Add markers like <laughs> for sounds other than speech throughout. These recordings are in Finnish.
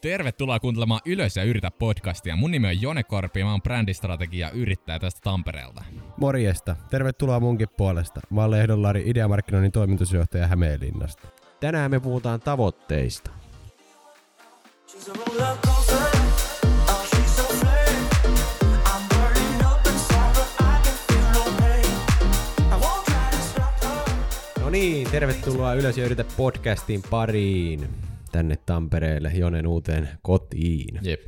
Tervetuloa kuuntelemaan Ylös ja yritä podcastia. Mun nimi on Jone Korpi ja mä oon brändistrategia yrittäjä tästä Tampereelta. Morjesta. Tervetuloa munkin puolesta. Mä oon Lehdollari ideamarkkinoinnin toimitusjohtaja Hämeenlinnasta. Tänään me puhutaan tavoitteista. Oh, no. No niin, tervetuloa Ylös ja yritä podcastin pariin. Tänne Tampereelle, Jonen uuteen kotiin. Jep.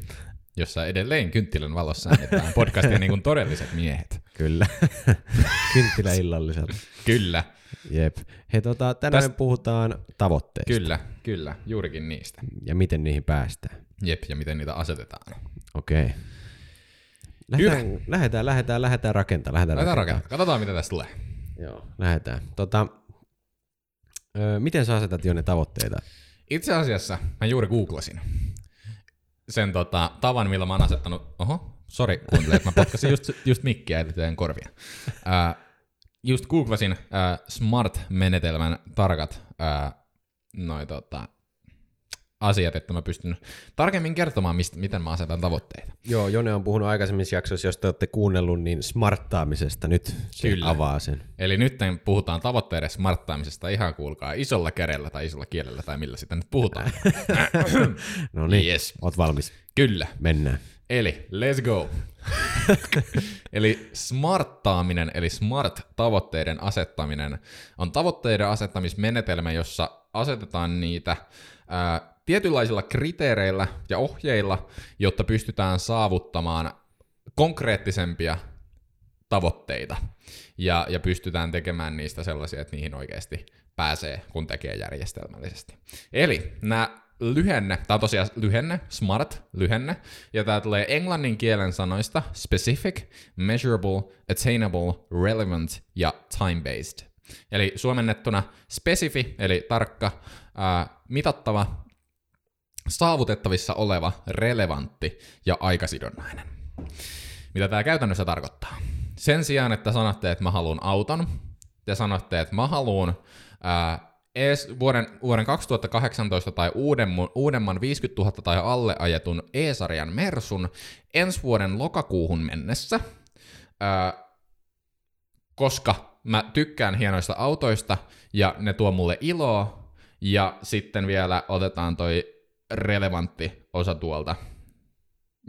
Jossa edelleen kynttilän valossa äänetään <laughs> podcastia niin kuin todelliset miehet. Kyllä. <laughs> Kynttilä illallisella. Kyllä. Jep. He tota, tänään Täst- puhutaan tavoitteista. Kyllä, kyllä. Juurikin niistä. Ja miten niihin päästään. Jep, ja miten niitä asetetaan. Okei. Okay. Lähdetään, lähdetään, lähdetään, lähdetään rakentamaan. Lähdetään, Lähdetään rakentamaan. Katsotaan, mitä tästä tulee. Joo, lähdetään. Tota, ö, miten sä asetat jo ne tavoitteita? Itse asiassa mä juuri googlasin sen tota, tavan, millä mä oon asettanut... Oho, sori kuuntelijat, mä potkasin just, just mikkiä eli teidän korvia. Ää, just googlasin ää, Smart-menetelmän tarkat ää, noi, tota, asiat, että mä pystyn tarkemmin kertomaan, mistä, miten mä asetan tavoitteita. Joo, Jone on puhunut aikaisemmissa jaksoissa, jos te olette kuunnellut, niin smarttaamisesta. Nyt se Kyllä. avaa sen. Eli nyt puhutaan tavoitteiden smarttaamisesta ihan kuulkaa isolla kädellä tai isolla kielellä tai millä sitä nyt puhutaan. <laughs> No niin, Yes. oot valmis. Kyllä. Mennään. Eli let's go. <laughs> eli smarttaaminen, eli smart-tavoitteiden asettaminen on tavoitteiden asettamismenetelmä, jossa asetetaan niitä ää, tietynlaisilla kriteereillä ja ohjeilla, jotta pystytään saavuttamaan konkreettisempia tavoitteita ja, ja pystytään tekemään niistä sellaisia, että niihin oikeasti pääsee, kun tekee järjestelmällisesti. Eli nämä lyhenne, tämä on tosiaan lyhenne, smart lyhenne, ja tämä tulee englannin kielen sanoista specific, measurable, attainable, relevant ja time-based. Eli suomennettuna spesifi, eli tarkka, ää, mitattava, saavutettavissa oleva, relevantti ja aikasidonnainen. Mitä tämä käytännössä tarkoittaa? Sen sijaan, että sanotte, että mä haluan auton, te sanotte, että mä haluan vuoden, vuoden 2018 tai uudemman, uudemman 50 000 tai alle ajetun E-sarjan Mersun ensi vuoden lokakuuhun mennessä, ää, koska mä tykkään hienoista autoista ja ne tuo mulle iloa, ja sitten vielä otetaan toi relevantti osa tuolta.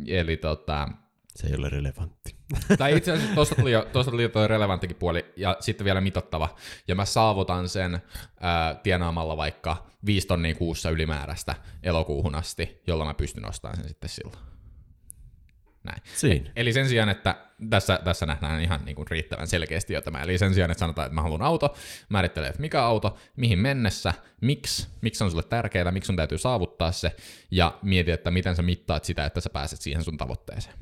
Eli tota, Se ei ole relevantti. <laughs> tai itse asiassa tuosta tuli, jo, tuosta tuli jo toi relevanttikin puoli, ja sitten vielä mitattava. Ja mä saavutan sen ää, tienaamalla vaikka 5 tonnia kuussa ylimääräistä elokuuhun asti, jolla mä pystyn ostamaan sen sitten silloin. Näin. Siinä. Eli sen sijaan, että tässä, tässä nähdään ihan niin kuin riittävän selkeästi jo tämä. Eli sen sijaan, että sanotaan, että mä haluan auto, määrittelee, että mikä auto, mihin mennessä, miksi, miksi on sulle tärkeää, miksi sun täytyy saavuttaa se, ja mieti, että miten sä mittaat sitä, että sä pääset siihen sun tavoitteeseen.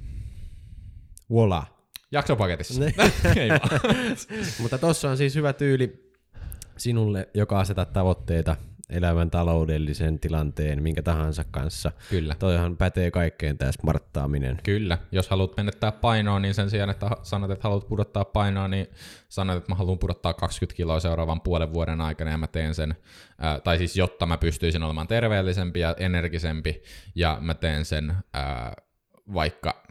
Voila. Jaksopaketissa. <laughs> Ei. <laughs> Mutta tossa on siis hyvä tyyli sinulle, joka asetat tavoitteita elämän taloudellisen tilanteen, minkä tahansa kanssa. Kyllä. Toihan pätee kaikkeen tämä smarttaaminen. Kyllä. Jos haluat menettää painoa, niin sen sijaan, että sanot, että haluat pudottaa painoa, niin sanot, että mä haluan pudottaa 20 kiloa seuraavan puolen vuoden aikana ja mä teen sen, ää, tai siis jotta mä pystyisin olemaan terveellisempi ja energisempi, ja mä teen sen ää, vaikka,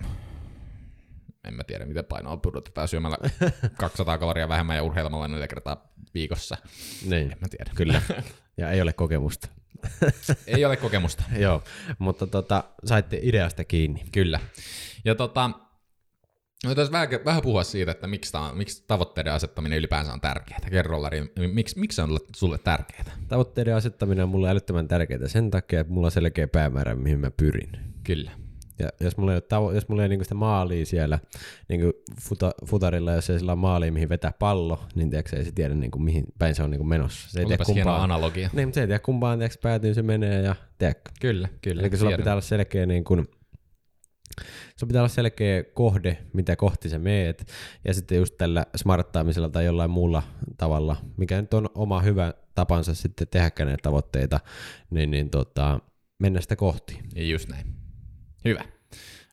en mä tiedä miten painoa pudotetaan syömällä <laughs> 200 kaloria vähemmän ja urheilemalla neljä kertaa viikossa. Niin, En mä tiedä. kyllä. <laughs> Ja ei ole kokemusta. <laughs> Ei ole kokemusta. <laughs> Joo, mutta tota, saitte ideasta kiinni. Kyllä. Ja tota, voitaisiin vähän, vähän puhua siitä, että miksi, on- miksi tavoitteiden asettaminen ylipäänsä on tärkeää. Kerro Lari, miksi, miksi se on sulle tärkeää? Tavoitteiden asettaminen on mulle älyttömän tärkeää sen takia, että mulla on selkeä päämäärä, mihin mä pyrin. Kyllä. Ja jos mulla ei ole, tavo- jos mulla ei ole niinku sitä maalia siellä niinku futa- futarilla, jos ei sillä ole maalia, mihin vetää pallo, niin tiedätkö, ei se tiedä niinku, mihin päin se on niinku menossa. Se ei tiedä Olipas hieno kumpaan, analogia. niin, mutta se ei tiedä kumpaan tiedätkö, päätyy se menee ja tiedätkö. Kyllä, kyllä. Eli sulla pitää olla selkeä niin kuin, sulla pitää olla selkeä kohde, mitä kohti sä meet, ja sitten just tällä smarttaamisella tai jollain muulla tavalla, mikä nyt on oma hyvä tapansa sitten tehdäkään näitä tavoitteita, niin, niin tota, mennä sitä kohti. Ja just näin. Hyvä.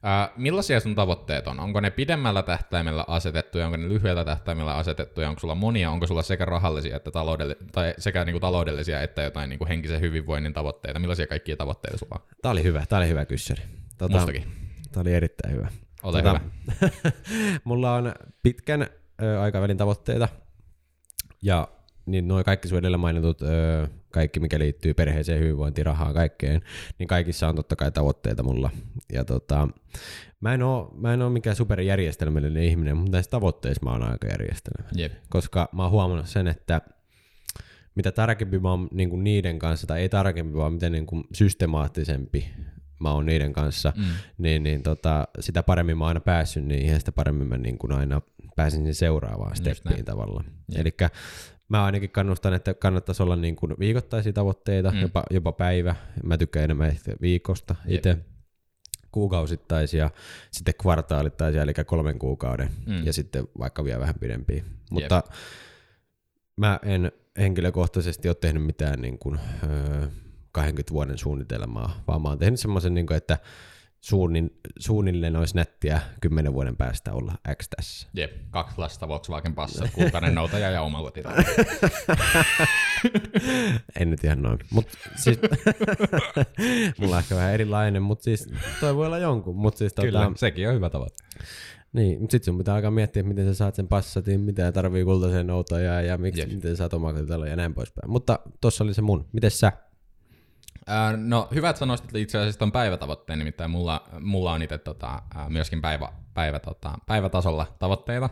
Ää, millaisia sun tavoitteet on? Onko ne pidemmällä tähtäimellä asetettuja, onko ne lyhyellä tähtäimellä asetettuja, onko sulla monia, onko sulla sekä rahallisia että taloudellisia, tai sekä niinku taloudellisia että jotain niinku henkisen hyvinvoinnin tavoitteita? Millaisia kaikkia tavoitteita sulla on? Tää oli hyvä, tää oli hyvä kyssäri. Tota, Mustakin. Tää oli erittäin hyvä. Ole Tota, hyvä. <laughs> mulla on pitkän ö, aikavälin tavoitteita, ja niin noin kaikki sun edellä mainitut, ö, kaikki mikä liittyy perheeseen, hyvinvointiin, rahaan, kaikkeen, niin kaikissa on totta kai tavoitteita mulla. Ja tota, mä en oo, mä en oo mikään superjärjestelmällinen ihminen, mutta näissä tavoitteissa mä oon aika järjestelmällinen Jep. koska mä oon huomannut sen, että mitä tarkempi mä oon niin kuin niiden kanssa, tai ei tarkempi, vaan miten niin kuin systemaattisempi mä oon niiden kanssa, Mm. niin, niin tota, sitä paremmin mä oon aina päässyt niihin, ja sitä paremmin mä niin kuin aina pääsin siihen seuraavaan Just steppiin näin. tavallaan. Eli mä ainakin kannustan, että kannattaisi olla niin kuin viikoittaisia tavoitteita, Mm. jopa, jopa päivä. Mä tykkään enemmän viikosta itse kuukausittaisia, sitten kvartaalittaisia, eli kolmen kuukauden, Mm. ja sitten vaikka vielä vähän pidempiä. Mutta mä en henkilökohtaisesti ole tehnyt mitään niin kuin, öö, 20 vuoden suunnitelmaa, vaan mä oon tehnyt semmoisen, niin kuin, että suunnin, suunnilleen olisi nättiä 10 vuoden päästä olla X tässä. Jep. Kaksi lasta, Volkswagen Passat, kultainen noutaja ja oma kotitalo. <laughs> en nyt ihan noin. Mut siis, <laughs> mulla on ehkä vähän erilainen, mutta siis toi voi olla jonkun. Mut siis, Kyllä, tota, sekin on hyvä tavoite. Niin, mutta sitten sun pitää alkaa miettiä, miten sä saat sen passatin, mitä tarvii kultaisen noutajaa ja miksi, Jep. miten sä saat omakotitalon ja näin poispäin. Mutta tossa oli se mun. Miten sä? Ää, no hyvä, että sä nostit itse asiassa ton päivätavoitteen, nimittäin mulla, mulla on itse tota, ää, myöskin päivä, päivä, tota, päivätasolla tavoitteita.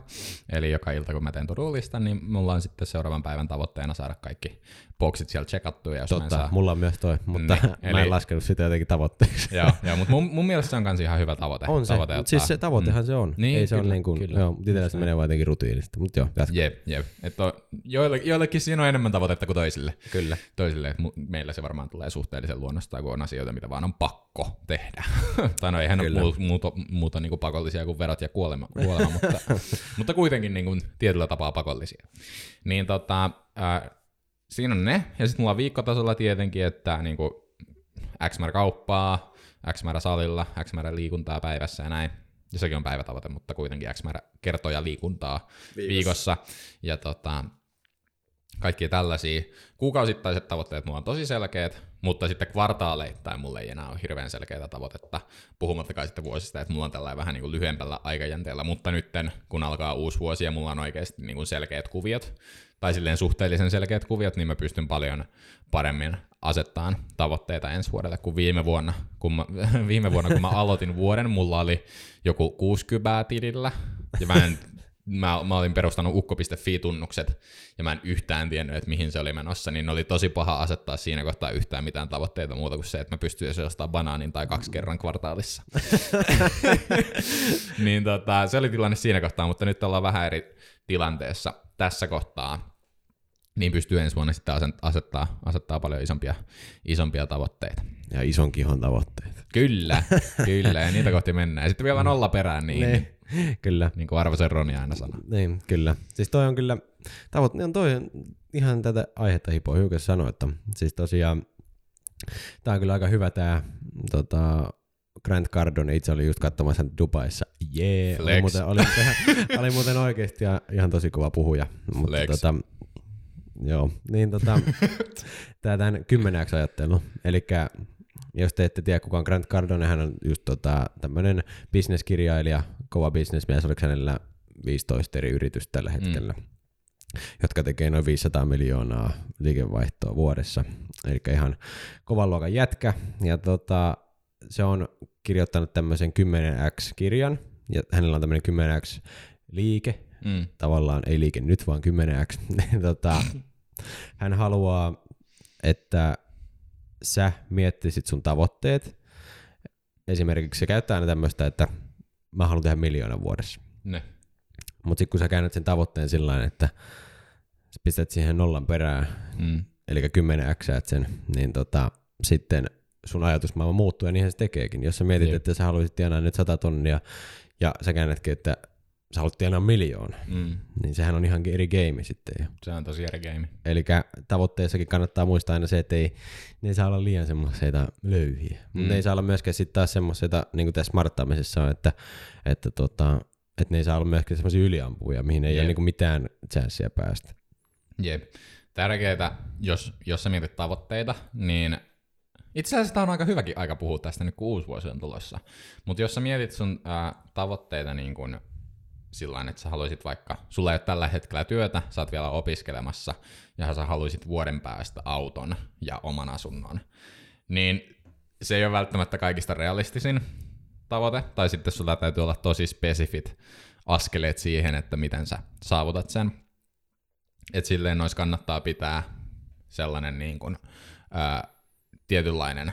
Eli joka ilta kun mä teen to niin mulla on sitten seuraavan päivän tavoitteena saada kaikki boksit siellä checkattua. Ja jos mä en Totta, saa, mulla on myös toi, mutta Niin, <laughs> mä eli- en laskenut sitä jotenkin tavoitteeksi. joo, <laughs> joo, mutta mun, mun mielestä se on kans ihan hyvä tavoite. On se, tavoite ottaa. siis se tavoitehan mm. se on. Niin, Ei se kyllä, on niin kuin, kyllä. joo, itsellä se menee vaan jotenkin rutiinista, mutta joo, jatka. Jep, jep. Et on, joille, joillekin siinä on enemmän tavoitetta kuin toisille. Kyllä. Toisille, että meillä se varmaan tulee suhteellisen luonnostaan, kun on asioita, mitä vaan on pakko tehdä. <laughs> tai no eihän Kyllä. ole muuta, muuta, niin pakollisia kuin verot ja kuolema, kuolema mutta, <laughs> mutta kuitenkin niin kuin tietyllä tapaa pakollisia. Niin tota, ää, siinä on ne, ja sitten mulla on viikkotasolla tietenkin, että niin kuin X määrä kauppaa, X määrä salilla, X määrä liikuntaa päivässä ja näin. Ja sekin on päivätavoite, mutta kuitenkin X määrä kertoja liikuntaa viikossa. viikossa. Ja tota, kaikki tällaisia. Kuukausittaiset tavoitteet mulla on tosi selkeät, mutta sitten kvartaaleittain mulla ei enää ole hirveän selkeää tavoitetta, puhumattakaan sitten vuosista, että mulla on tällainen vähän niin kuin lyhyempällä aikajänteellä, mutta nytten kun alkaa uusi vuosi ja mulla on oikeasti niin kuin selkeät kuviot, tai silleen suhteellisen selkeät kuviot, niin mä pystyn paljon paremmin asettaan tavoitteita ensi vuodelle kuin viime vuonna. Kun mä, <laughs> viime vuonna, kun mä aloitin vuoden, mulla oli joku 60 tilillä, ja mä en mä, mä olin perustanut ukko.fi-tunnukset, ja mä en yhtään tiennyt, että mihin se oli menossa, niin oli tosi paha asettaa siinä kohtaa yhtään mitään tavoitteita muuta kuin se, että mä pystyisin ostamaan banaanin tai kaksi kerran kvartaalissa. <laughs> niin tota, se oli tilanne siinä kohtaa, mutta nyt ollaan vähän eri tilanteessa tässä kohtaa, niin pystyy ensi vuonna sitten asettaa, asettaa paljon isompia, isompia tavoitteita. Ja ison kihon tavoitteet. Kyllä, kyllä, ja niitä kohti mennään. Ja sitten vielä nolla perään, niin, Niin, <laughs> kyllä. niin kuin Arvosen Roni aina sanoo. Niin, kyllä. Siis toi on kyllä, tavoit, niin on toi ihan tätä aihetta hipoa hiukan sanoa, että siis tosiaan, tää on kyllä aika hyvä tää tota, Grant Cardone, itse oli just katsomassa Dubaissa. Jee, oli Flex. muuten, oli, <laughs> oli muuten oikeasti ja ihan tosi kova puhuja. Mutta Flex. tota, joo, niin tota, <laughs> tää tämän kymmeneksi ajattelu. Eli jos te ette tiedä kuka on Grant Cardone, hän on just tota, tämmönen bisneskirjailija, kova bisnesmies, oliko hänellä 15 eri yritystä tällä hetkellä, mm. jotka tekee noin 500 miljoonaa liikevaihtoa vuodessa. Eli ihan kovan luokan jätkä. Ja tota, se on kirjoittanut tämmöisen 10x-kirjan, ja hänellä on tämmöinen 10x-liike, Mm. tavallaan ei liike nyt, vaan 10x. Niin <laughs> tota, hän haluaa, että sä miettisit sun tavoitteet. Esimerkiksi se käyttää aina tämmöistä, että mä haluan tehdä miljoonan vuodessa. Ne. Mutta sitten kun sä käännät sen tavoitteen sillä tavalla, että sä pistät siihen nollan perään, Mm. eli 10 x sen, niin tota, sitten sun ajatusmaailma muuttuu ja niinhän se tekeekin. Jos sä mietit, Jep. että sä haluaisit tienaa nyt 100 tonnia ja sä käännätkin, että sä haluat tienaa miljoona, Mm. niin sehän on ihan eri game sitten jo. Se on tosi eri game. Eli tavoitteessakin kannattaa muistaa aina se, että ei, ne ei saa olla liian semmoiseita löyhiä. Mm. Mutta ne ei saa olla myöskään sitten taas semmoiseita, niin kuin tässä smarttaamisessa on, että, että, tota, että ne ei saa olla myöskään semmoisia yliampuja, mihin ei Jep. ole niin kuin mitään chanssia päästä. Jep. Tärkeää, jos, jos sä mietit tavoitteita, niin itse asiassa tämä on aika hyväkin aika puhua tästä nyt, kun uusi vuosi on tulossa. Mutta jos sä mietit sun ää, tavoitteita niin kun sillä että sä haluaisit vaikka, sulla ei ole tällä hetkellä työtä, sä oot vielä opiskelemassa, ja sä haluaisit vuoden päästä auton ja oman asunnon, niin se ei ole välttämättä kaikista realistisin tavoite, tai sitten sulla täytyy olla tosi spesifit askeleet siihen, että miten sä saavutat sen. Et silleen nois kannattaa pitää sellainen niin kuin, ää, tietynlainen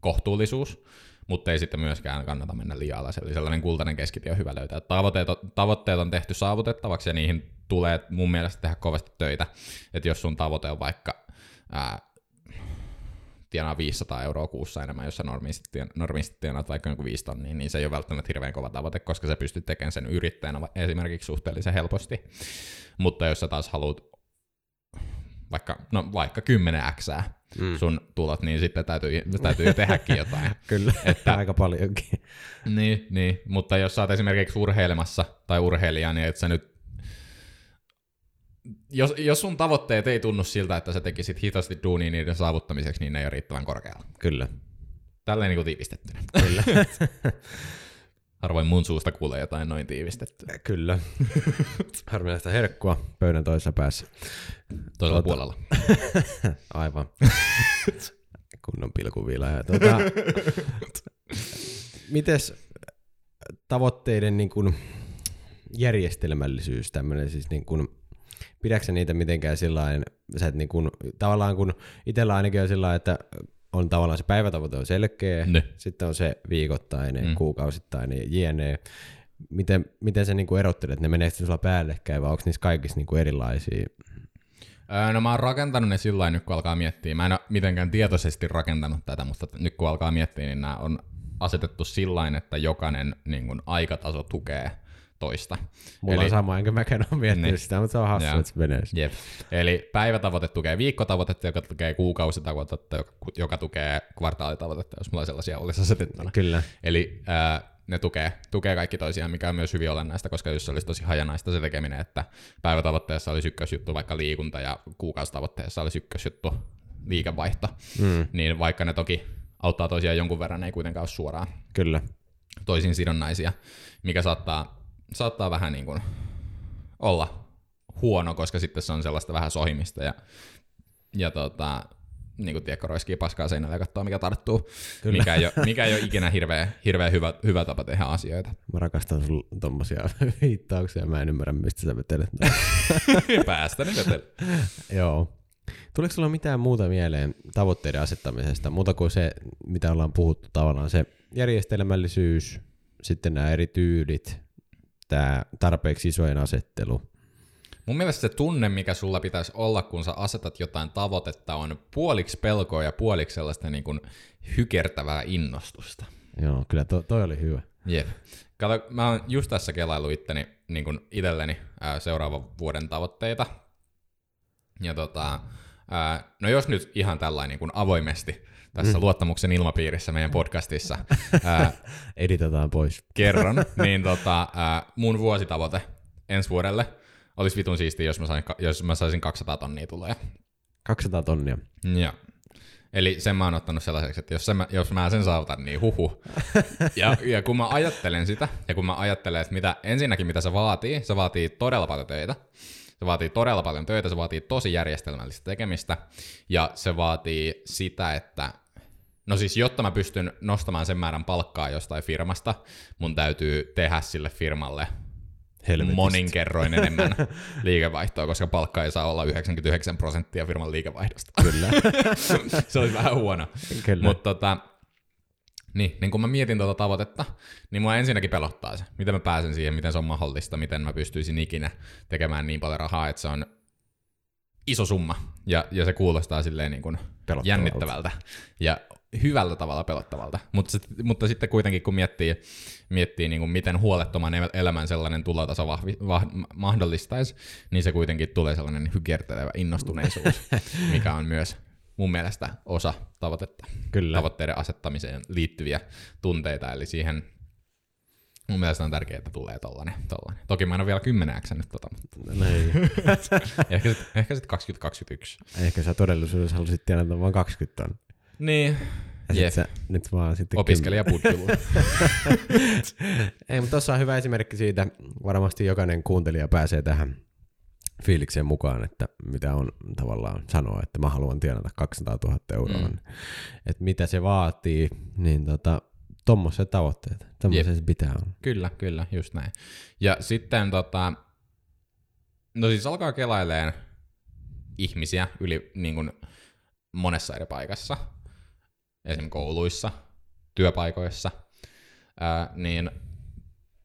kohtuullisuus, mutta ei sitten myöskään kannata mennä liian alas. Eli sellainen kultainen keskitie on hyvä löytää. Tavoitteet on, tavoitteet on tehty saavutettavaksi ja niihin tulee mun mielestä tehdä kovasti töitä. Että jos sun tavoite on vaikka ää, tienaa 500 euroa kuussa enemmän, jos sä normisti, tien- normisti tienaat vaikka jonkun 5 tonnia, niin se ei ole välttämättä hirveän kova tavoite, koska sä pystyt tekemään sen yrittäjänä esimerkiksi suhteellisen helposti. Mutta jos sä taas haluat vaikka, no vaikka 10 x Mm. sun tulot, niin sitten täytyy, täytyy tehdäkin <laughs> jotain. Kyllä, Että- että aika paljonkin. niin, niin, mutta jos sä oot esimerkiksi urheilemassa tai urheilija, niin et sä nyt jos, jos sun tavoitteet ei tunnu siltä, että sä tekisit hitaasti duunia niiden saavuttamiseksi, niin ne ei ole riittävän korkealla. Kyllä. Tälleen niin kuin tiivistettynä. Kyllä. <laughs> Harvoin mun suusta kuulee jotain noin tiivistettyä. Kyllä. <laughs> Harvinaista herkkua pöydän toisessa päässä. Toisella Tuota- puolella. <laughs> Aivan. <laughs> Kunnon pilkuvila. Ja tuota, mites tavoitteiden niin kuin järjestelmällisyys, tämmöinen siis niin kuin, pidätkö niitä mitenkään sillä sä et niin kuin, tavallaan kun itsellä ainakin on sillä että on tavallaan se päivätavoite on selkeä, Ne. sitten on se viikoittainen, Mm. kuukausittainen, jne. Miten, miten sä niinku erottelet, ne menee sitten sulla päällekkäin vai onko niissä kaikissa niinku erilaisia? Öö, no mä oon rakentanut ne sillä nyt kun alkaa miettiä. Mä en ole mitenkään tietoisesti rakentanut tätä, mutta nyt kun alkaa miettiä, niin nämä on asetettu sillä että jokainen niin kun, aikataso tukee toista. Mulla Eli- on sama, enkä mäkään ole miettinyt Niin. sitä, mutta se on hassu, että se menee. Jep. Eli päivätavoite tukee viikkotavoitetta, joka tukee kuukausitavoitetta, joka, joka tukee kvartaalitavoitetta, jos mulla sellaisia olisi asetettuna. Kyllä. Eli ää, ne tukee, tukee kaikki toisiaan, mikä on myös hyvin olennaista, koska jos se olisi tosi hajanaista se tekeminen, että päivätavoitteessa olisi ykkösjuttu vaikka liikunta ja kuukausitavoitteessa olisi ykkösjuttu liikevaihto, Mm, niin vaikka ne toki auttaa toisiaan jonkun verran, ne ei kuitenkaan ole suoraan kyllä. toisiin sidonnaisia, mikä saattaa, saattaa vähän niin kuin olla huono, koska sitten se on sellaista vähän sohimista ja, ja tota, niin kuin tiedätkö, roiskii paskaa seinälle ja katsoo, mikä tarttuu, Kyllä. mikä ei, ole, <laughs> mikä ei ole ikinä hirveä, hirveä hyvä, hyvä tapa tehdä asioita. Mä rakastan sun tommosia <laughs> viittauksia, mä en ymmärrä, mistä sä vetelet. <laughs> Päästä nyt vetellä. Joo. Tuleeko sulla mitään muuta mieleen tavoitteiden asettamisesta, muuta kuin se, mitä ollaan puhuttu tavallaan, se järjestelmällisyys, sitten nämä eri tyylit, tämä tarpeeksi isojen asettelu. Mun mielestä se tunne, mikä sulla pitäisi olla, kun sä asetat jotain tavoitetta, on puoliksi pelkoa ja puoliksi sellaista niin kuin hykertävää innostusta. Joo, kyllä to, toi oli hyvä. Jep. Kato, mä oon just tässä kelailu itteni, niin kuin itselleni ää, seuraavan vuoden tavoitteita. Ja tota, ää, no jos nyt ihan tällainen niin kuin avoimesti tässä mm. luottamuksen ilmapiirissä meidän podcastissa <laughs> ää, Editataan pois. kerron, <laughs> niin tota, ää, mun vuositavoite ensi vuodelle olisi vitun siistiä, jos mä, sain, jos mä saisin 200 tonnia tuloja. 200 tonnia. Joo. Eli sen mä oon ottanut sellaiseksi, että jos, sen mä, jos mä sen saavutan, niin huhu. <laughs> Ja, ja kun mä ajattelen sitä, ja kun mä ajattelen, että mitä, ensinnäkin mitä se vaatii, se vaatii todella paljon töitä. Se vaatii todella paljon töitä, se vaatii tosi järjestelmällistä tekemistä, ja se vaatii sitä, että No siis, jotta mä pystyn nostamaan sen määrän palkkaa jostain firmasta, mun täytyy tehdä sille firmalle Helvetistä. monin kerroin enemmän <laughs> liikevaihtoa, koska palkka ei saa olla 99 prosenttia firman liikevaihdosta. Kyllä. <laughs> se olisi vähän huono. Kyllä. Mutta tota, niin, niin kun mä mietin tuota tavoitetta, niin mua ensinnäkin pelottaa se, miten mä pääsen siihen, miten se on mahdollista, miten mä pystyisin ikinä tekemään niin paljon rahaa, että se on iso summa, ja, ja se kuulostaa silleen niin kuin jännittävältä. Ja, hyvällä tavalla pelottavalta. Mutta, mutta sitten kuitenkin kun miettii, miettii niin kuin miten huolettoman el- elämän sellainen tulotaso vahvi, vah, mahdollistaisi, niin se kuitenkin tulee sellainen hykertelevä innostuneisuus, <laughs> mikä on myös mun mielestä osa tavoitetta, Kyllä. tavoitteiden asettamiseen liittyviä tunteita, eli siihen mun mielestä on tärkeää, että tulee tollanen. tollanen. Toki mä en ole vielä kymmenääksä nyt tota, mutta No ei. ehkä sitten ehkä sit 2021. Ehkä sä todellisuudessa halusit tienata vain 20 tonnia. Niin, Ja Jep. sit sä nyt vaan sitten opiskelija. <laughs> Ei, mutta tuossa on hyvä esimerkki siitä. Varmasti jokainen kuuntelija pääsee tähän fiilikseen mukaan, että mitä on tavallaan sanoa, että mä haluan tienata 200 000 euroa. Mm. Että mitä se vaatii, niin tota, tommoset tavoitteet. Tommoset se pitää olla. Kyllä, kyllä, just näin. Ja sitten tota, no siis alkaa kelaileen ihmisiä yli niin kuin monessa eri paikassa, esimerkiksi kouluissa, työpaikoissa, ää, niin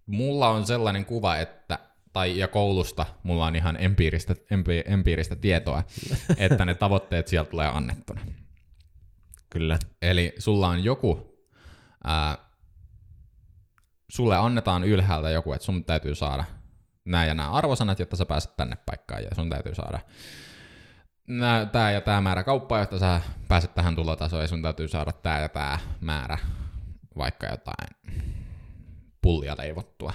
mulla on sellainen kuva, että tai ja koulusta mulla on ihan empiiristä, empi, empiiristä tietoa, <laughs> että ne tavoitteet sieltä tulee annettuna. Kyllä. Eli sulla on joku, ää, sulle annetaan ylhäältä joku, että sun täytyy saada nämä ja nämä arvosanat, jotta sä pääset tänne paikkaan, ja sun täytyy saada nää, tää ja tää määrä kauppaa, jotta sä pääset tähän tulotasoon, ja sun täytyy saada tää ja tää määrä, vaikka jotain pullia leivottua,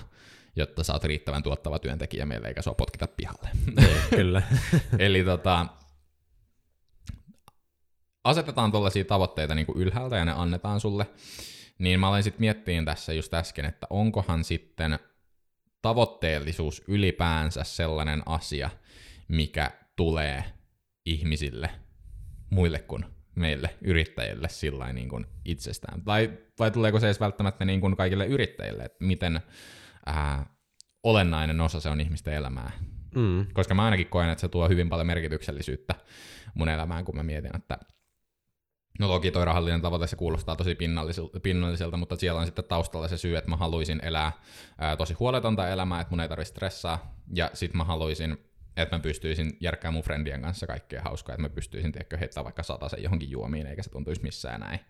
jotta sä oot riittävän tuottava työntekijä meille, eikä sua potkita pihalle. Kyllä. <laughs> Eli tota, asetetaan tuollaisia tavoitteita niin kuin ylhäältä ja ne annetaan sulle, niin mä aloin sitten miettiin tässä just äsken, että onkohan sitten tavoitteellisuus ylipäänsä sellainen asia, mikä tulee ihmisille, muille kuin meille yrittäjille sillä niin kuin itsestään. Tai, vai tuleeko se edes välttämättä niin kuin kaikille yrittäjille, että miten ää, olennainen osa se on ihmisten elämää Mm. koska mä ainakin koen, että se tuo hyvin paljon merkityksellisyyttä mun elämään, kun mä mietin, että no toki toi rahallinen tavoite, se kuulostaa tosi pinnalliselta, pinnalliselta mutta siellä on sitten taustalla se syy, että mä haluaisin elää ää, tosi huoletonta elämää, että mun ei tarvitse stressaa, ja sit mä haluaisin että mä pystyisin järkkää mun friendien kanssa kaikkea hauskaa, että mä pystyisin tiedätkö, heittää vaikka sen johonkin juomiin, eikä se tuntuisi missään näin.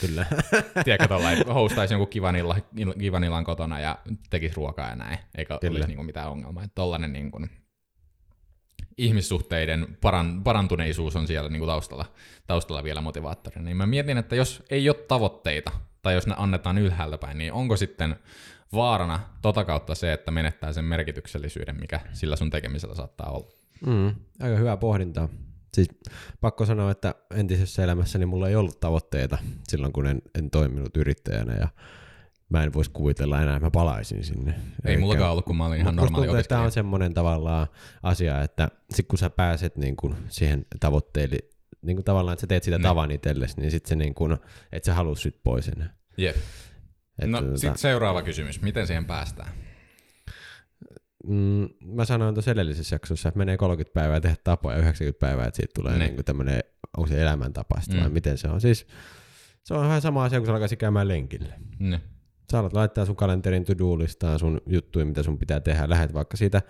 Kyllä. <laughs> Tiedätkö, tuolla hostaisi jonkun kivan, illa, kivan illan kotona ja tekisi ruokaa ja näin, eikä Kyllä. olisi niinku mitään ongelmaa. Että tollanen niinku ihmissuhteiden paran, parantuneisuus on siellä niinku taustalla, taustalla vielä motivaattorina. Niin mä mietin, että jos ei ole tavoitteita, tai jos ne annetaan ylhäältä päin, niin onko sitten vaarana tota kautta se, että menettää sen merkityksellisyyden, mikä sillä sun tekemisellä saattaa olla. Mm. Aika hyvää pohdintaa. Siis pakko sanoa, että entisessä elämässäni mulla ei ollut tavoitteita silloin, kun en, en toiminut yrittäjänä ja mä en voisi kuvitella enää, että mä palaisin sinne. Ei mullakaan ollut, kun mä olin ihan normaali tuntuu, tämä on semmoinen tavallaan asia, että sit kun sä pääset niin kun siihen tavoitteelle, niin kuin tavallaan, että sä teet sitä Ne. tavan itsellesi, niin sit se niin kuin, että sä halus sit pois enää. Jep. Että No tota- sitten seuraava kysymys. Miten siihen päästään? Mm, mä sanoin tuossa edellisessä jaksossa, että menee 30 päivää tehdä tapoja ja 90 päivää, että siitä tulee Ne. niin tämmöinen, onko se elämäntapa sitten Mm. vai miten se on. Siis se on vähän sama asia, kun sä alkaisit käymään lenkille. Ne. Sä alat laittaa sun kalenterin to-do-listaan sun juttuja, mitä sun pitää tehdä. Lähet vaikka siitä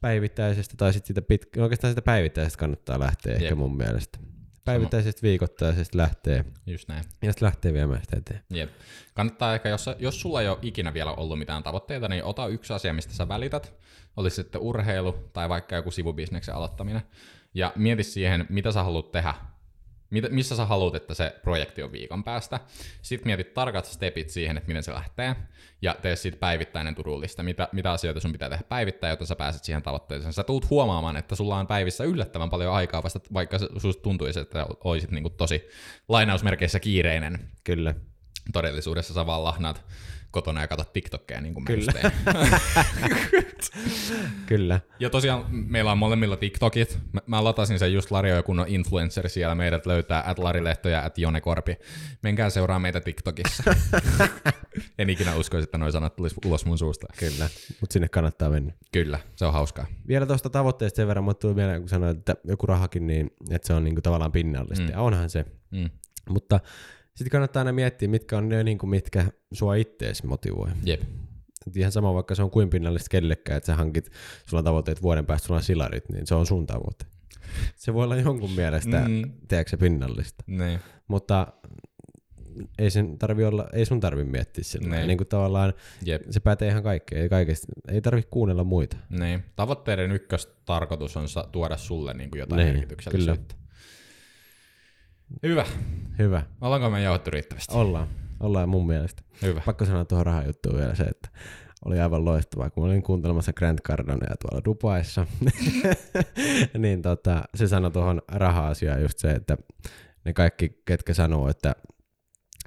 päivittäisestä tai sitten siitä pit... no oikeastaan sitä päivittäisestä kannattaa lähteä ehkä Jep. mun mielestä. Päivittäisestä viikoittaisesta lähtee Just näin. ja sitten lähtee viemään sitä eteen. Jep. Kannattaa ehkä, jos, jos sulla ei ole ikinä vielä ollut mitään tavoitteita, niin ota yksi asia, mistä sä välität. Olisi sitten urheilu tai vaikka joku sivubisneksen aloittaminen. Ja mieti siihen, mitä sä haluat tehdä. Mitä, missä sä haluat, että se projekti on viikon päästä. Sitten mietit tarkat stepit siihen, että miten se lähtee. Ja tee siitä päivittäinen turullista, mitä, mitä asioita sun pitää tehdä päivittäin, jotta sä pääset siihen tavoitteeseen. Sä tuut huomaamaan, että sulla on päivissä yllättävän paljon aikaa vasta, vaikka susta tuntuisi, että olisit niinku tosi lainausmerkeissä kiireinen Kyllä. Todellisuudessa sä vaan lahnaat kotona ja katsot TikTokia niin kuin Kyllä. <laughs> Kyllä. Ja tosiaan meillä on molemmilla TikTokit. Mä, mä latasin sen just Lario ja kunnon influencer siellä. Meidät löytää at Lari Lehto ja at Jone Korpi. Menkää seuraa meitä TikTokissa. <laughs> en ikinä uskoisi, että noin sanat tulisi ulos mun suusta. Kyllä. Mutta sinne kannattaa mennä. Kyllä, se on hauskaa. Vielä tuosta tavoitteesta sen verran, mutta tuli mieleen, kun sanoit, että joku rahakin, niin että se on niinku tavallaan pinnallista. Mm. Ja onhan se. Mm. Mutta sitten kannattaa aina miettiä, mitkä on ne, niinku, mitkä sua ittees motivoi. Jep. Et ihan sama, vaikka se on kuin pinnallista kellekään, että sä hankit, sulla on tavoitteet vuoden päästä, sulla on silarit, niin se on sun tavoite. Se voi olla jonkun mielestä, Mm. tiedätkö se pinnallista. Niin. Mutta ei, sen tarvi olla, ei sun tarvi miettiä sillä. Niin. Niin. niin kuin tavallaan Jep. se pätee ihan kaikkeen. Ei, kaikesta, ei tarvi kuunnella muita. Niin. Tavoitteiden ykköstarkoitus on sa- tuoda sulle niin kuin jotain Niin, merkityksellisyyttä. Hyvä. Hyvä. Ollaanko me jauhettu riittävästi? Ollaan. Ollaan mun mielestä. Hyvä. Pakko sanoa tuohon rahajuttuun vielä se, että oli aivan loistavaa, kun olin kuuntelemassa Grant Cardonia tuolla Dubaissa, <laughs> niin tota, se sanoi tuohon raha-asiaan just se, että ne kaikki, ketkä sanoo, että,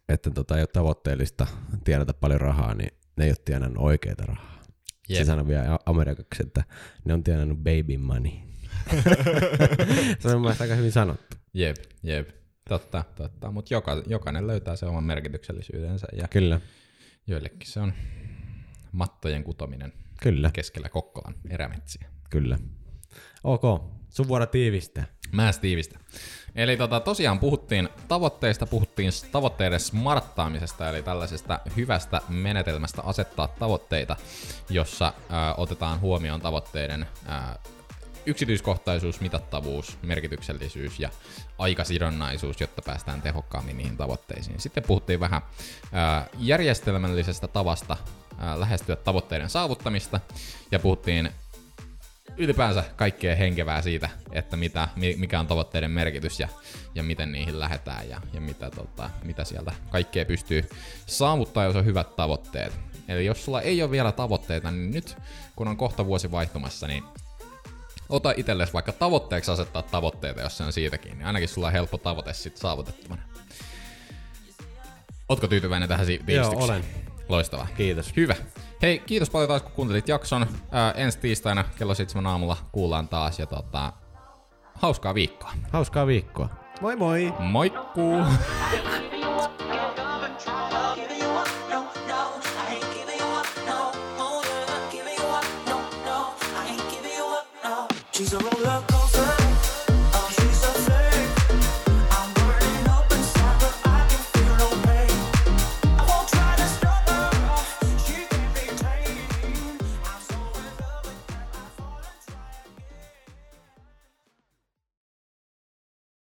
että tota, ei ole tavoitteellista tienata paljon rahaa, niin ne ei ole tienannut oikeita rahaa. Jep. Se sanoi vielä amerikaksi, että ne on tienannut baby money. <laughs> se on mun aika hyvin sanottu. Jep, jep. Totta, totta. Mutta joka, jokainen löytää se oman merkityksellisyytensä ja Kyllä, joillekin se on mattojen kutominen kyllä, keskellä Kokkolan erämetsiä. kyllä. Ok, sun vuoro tiivistää. Mä tiivistä. Eli tota, tosiaan puhuttiin tavoitteista, puhuttiin tavoitteiden smarttaamisesta, eli tällaisesta hyvästä menetelmästä asettaa tavoitteita, jossa ää, otetaan huomioon tavoitteiden ää, yksityiskohtaisuus, mitattavuus, merkityksellisyys ja aikasidonnaisuus, jotta päästään tehokkaammin niihin tavoitteisiin. Sitten puhuttiin vähän järjestelmällisestä tavasta lähestyä tavoitteiden saavuttamista ja puhuttiin ylipäänsä kaikkea henkevää siitä, että mitä, mi- mikä on tavoitteiden merkitys ja, ja miten niihin lähdetään ja, ja mitä, tota, mitä sieltä kaikkea pystyy saavuttaa, jos on hyvät tavoitteet. Eli jos sulla ei ole vielä tavoitteita, niin nyt kun on kohta vuosi vaihtumassa, niin ota itsellesi vaikka tavoitteeksi asettaa tavoitteita, jos se on siitäkin, niin ainakin sulla on helppo tavoite sitten saavutettavana. Ootko tyytyväinen tähän si- tiivistykseen? olen. Loistavaa. Kiitos. Hyvä. Hei, kiitos paljon taas kun kuuntelit jakson. Ää, ensi tiistaina kello 7 aamulla kuullaan taas ja tota, hauskaa viikkoa. Hauskaa viikkoa. Moi moi! Moikkuu! <laughs>